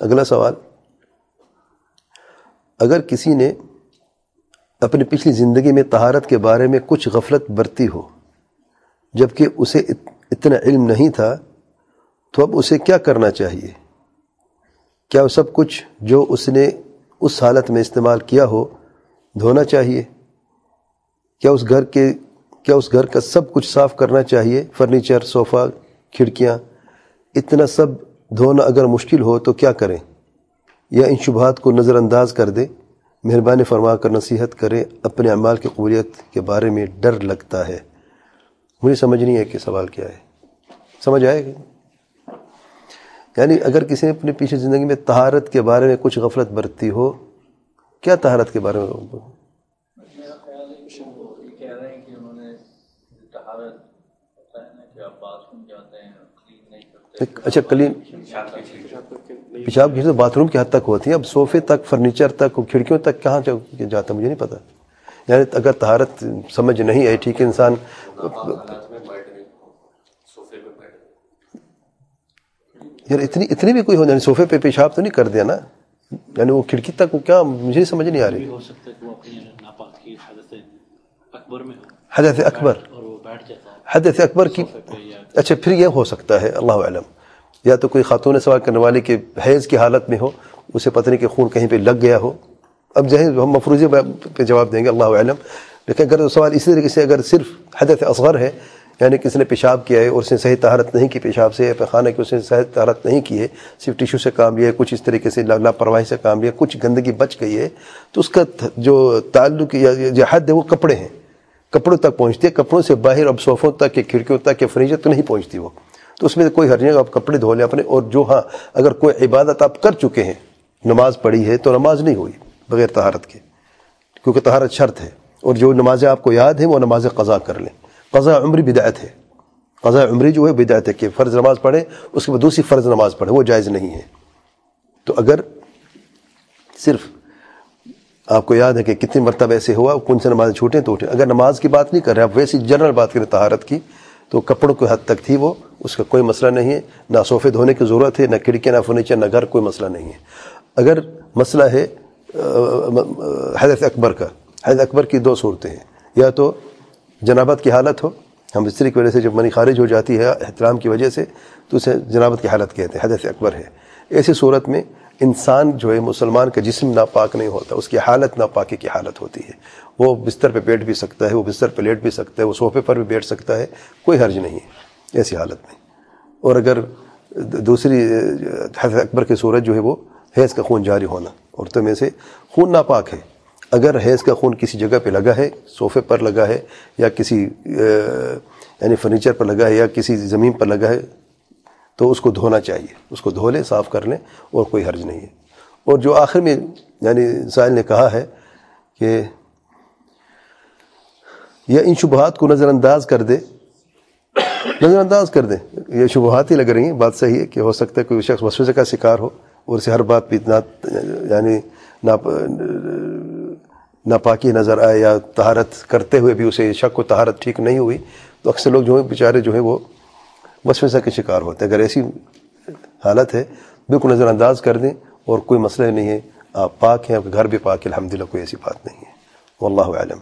اگلا سوال، اگر کسی نے اپنی پچھلی زندگی میں طہارت کے بارے میں کچھ غفلت برتی ہو، جبکہ اسے اتنا علم نہیں تھا، تو اب اسے کیا کرنا چاہیے؟ کیا وہ سب کچھ جو اس نے اس حالت میں استعمال کیا ہو دھونا چاہیے؟ کیا اس گھر کے، کیا اس گھر کا سب کچھ صاف کرنا چاہیے؟ فرنیچر صوفہ کھڑکیاں، اتنا سب دھونا اگر مشکل ہو تو کیا کریں؟ یا ان شبہات کو نظر انداز کر دے۔ مہربانی فرما کر نصیحت کرے اپنے اعمال کی قبولیت کے بارے میں ڈر لگتا ہے۔ مجھے سمجھ نہیں ہے کہ سوال کیا ہے۔ سمجھ آئے گا یعنی اگر کسی نے اپنے پیچھے زندگی میں تہارت کے بارے میں کچھ غفلت برتی ہو، کیا تہارت کے بارے میں؟ اچھا کلین پیشاب کی باتھ روم کی حد تک ہوتی ہیں، اب صوفے تک، فرنیچر تک کھڑکیوں تک، کہاں جاتا مجھے نہیں پتا۔ یعنی اگر طہارت سمجھ نہیں ہے ٹھیک ہے، انسان یار اتنی اتنی بھی کوئی ہو یعنی صوفے پہ پیشاب تو نہیں کر دیا نا؟ یعنی وہ کھڑکی تک وہ کیا مجھے سمجھ نہیں آ رہی۔ حضرت اکبر۔ حضرت اکبر کی اچھا پھر یہ ہو سکتا ہے اللہ علم یا تو کوئی خاتون سوال کرنے والی کے حیض کی حالت میں ہو اسے پتہ نہیں کہ خون کہیں پہ لگ گیا ہو۔ اب جہاں ہم مفروضی پہ جواب دیں گے اللہ علم لیکن اگر سوال اسی طریقے سے اگر صرف حضرت اصغر ہے یعنی کسی نے پیشاب کیا ہے اور اس نے صحیح طہارت نہیں کی پیشاب سے پیخانہ کی اس نے صحیح طہارت نہیں کی ہے صرف ٹیشو سے کام لیا ہے کچھ اس طریقے سے لاپرواہی سے کام لیا کچھ گندگی بچ گئی ہے تو اس کا جو تعلق یا جو حد ہے وہ کپڑے ہیں۔ کپڑوں تک پہنچتی ہے، کپڑوں سے باہر اب صوفوں تک یا کھڑکیوں تک یا فرنیچر تو نہیں پہنچتی وہ۔ تو اس میں کوئی حرج نہیں آپ کپڑے دھو لیں اپنے، اور جو ہاں اگر کوئی عبادت آپ کر چکے ہیں، نماز پڑھی ہے تو نماز نہیں ہوئی، بغیر طہارت کے۔ کیونکہ طہارت شرط ہے، اور جو نمازیں آپ کو یاد ہیں، وہ نماز قضا کر لیں۔ قضا عمری بدایت ہے۔ قضا عمری جو ہے بدایت ہے کہ فرض نماز پڑھیں، اس کے بعد دوسری فرض نماز پڑھیں، وہ جائز نہیں ہے۔ تو اگر صرف آپ کو یاد ہے کہ کتنی مرتبہ ایسے ہوا کون سے نماز چھوٹیں تو اٹھیں اگر نماز کی بات نہیں کر رہے آپ، ویسی جنرل بات کریں طہارت کی، تو کپڑوں کی حد تک تھی وہ، اس کا کوئی مسئلہ نہیں ہے۔ نہ صوفے دھونے کی ضرورت ہے، نہ کھڑکیاں، نہ فرنیچر، نہ گھر، کوئی مسئلہ نہیں ہے۔ اگر مسئلہ ہے حضرت اکبر کا۔ حضرت اکبر کی دو صورتیں ہیں۔ یا تو جنابت کی حالت ہو، ہم استری کی وجہ سے جب منی خارج ہو جاتی ہے احترام کی وجہ سے، تو اسے جنابت کی حالت کہتے ہیں، حضرت اکبر ہے۔ ایسی صورت میں انسان جو ہے مسلمان کا جسم ناپاک نہیں ہوتا، اس کی حالت ناپاکی کی حالت ہوتی ہے۔ وہ بستر پہ بیٹھ بھی سکتا ہے، وہ بستر پہ لیٹ بھی سکتا ہے، وہ صوفے پر بھی بیٹھ سکتا ہے، کوئی حرج نہیں ہے۔ ایسی حالت میں۔ اور اگر دوسری، حضرت اکبر کی صورت جو ہے وہ حیض کا خون جاری ہونا، عورتوں میں سے خون ناپاک ہے۔ اگر حیض کا خون کسی جگہ پہ لگا ہے، صوفے پر لگا ہے، یا کسی یعنی فرنیچر پر لگا ہے، یا کسی زمین پر لگا ہے تو اس کو دھونا چاہیے۔ اس کو دھو لیں، صاف کر لیں اور کوئی حرج نہیں ہے۔ اور جو آخر میں یعنی سائل نے کہا ہے کہ یہ ان شبہات کو نظر انداز کر دے۔ نظر انداز کر دیں یہ شبہات ہی لگ رہی ہیں۔ بات صحیح ہے کہ ہو سکتا ہے کوئی شخص وسوسے کا شکار ہو اور اسے ہر بات پہ اتنا یعنی ناپاکی نظر آئے یا تہارت کرتے ہوئے بھی اسے شک و تہارت ٹھیک نہیں ہوئی۔ تو اکثر لوگ جو ہیں، بیچارے جو ہیں، وہ وسوسہ کے شکار ہوتے ہیں۔ اگر ایسی حالت ہے، بالکل نظر انداز کر دیں اور کوئی مسئلہ نہیں ہے۔ آپ پاک ہیں، آپ کے گھر بھی پاک ہے الحمد للہ کوئی ایسی بات نہیں ہے۔ واللہ علم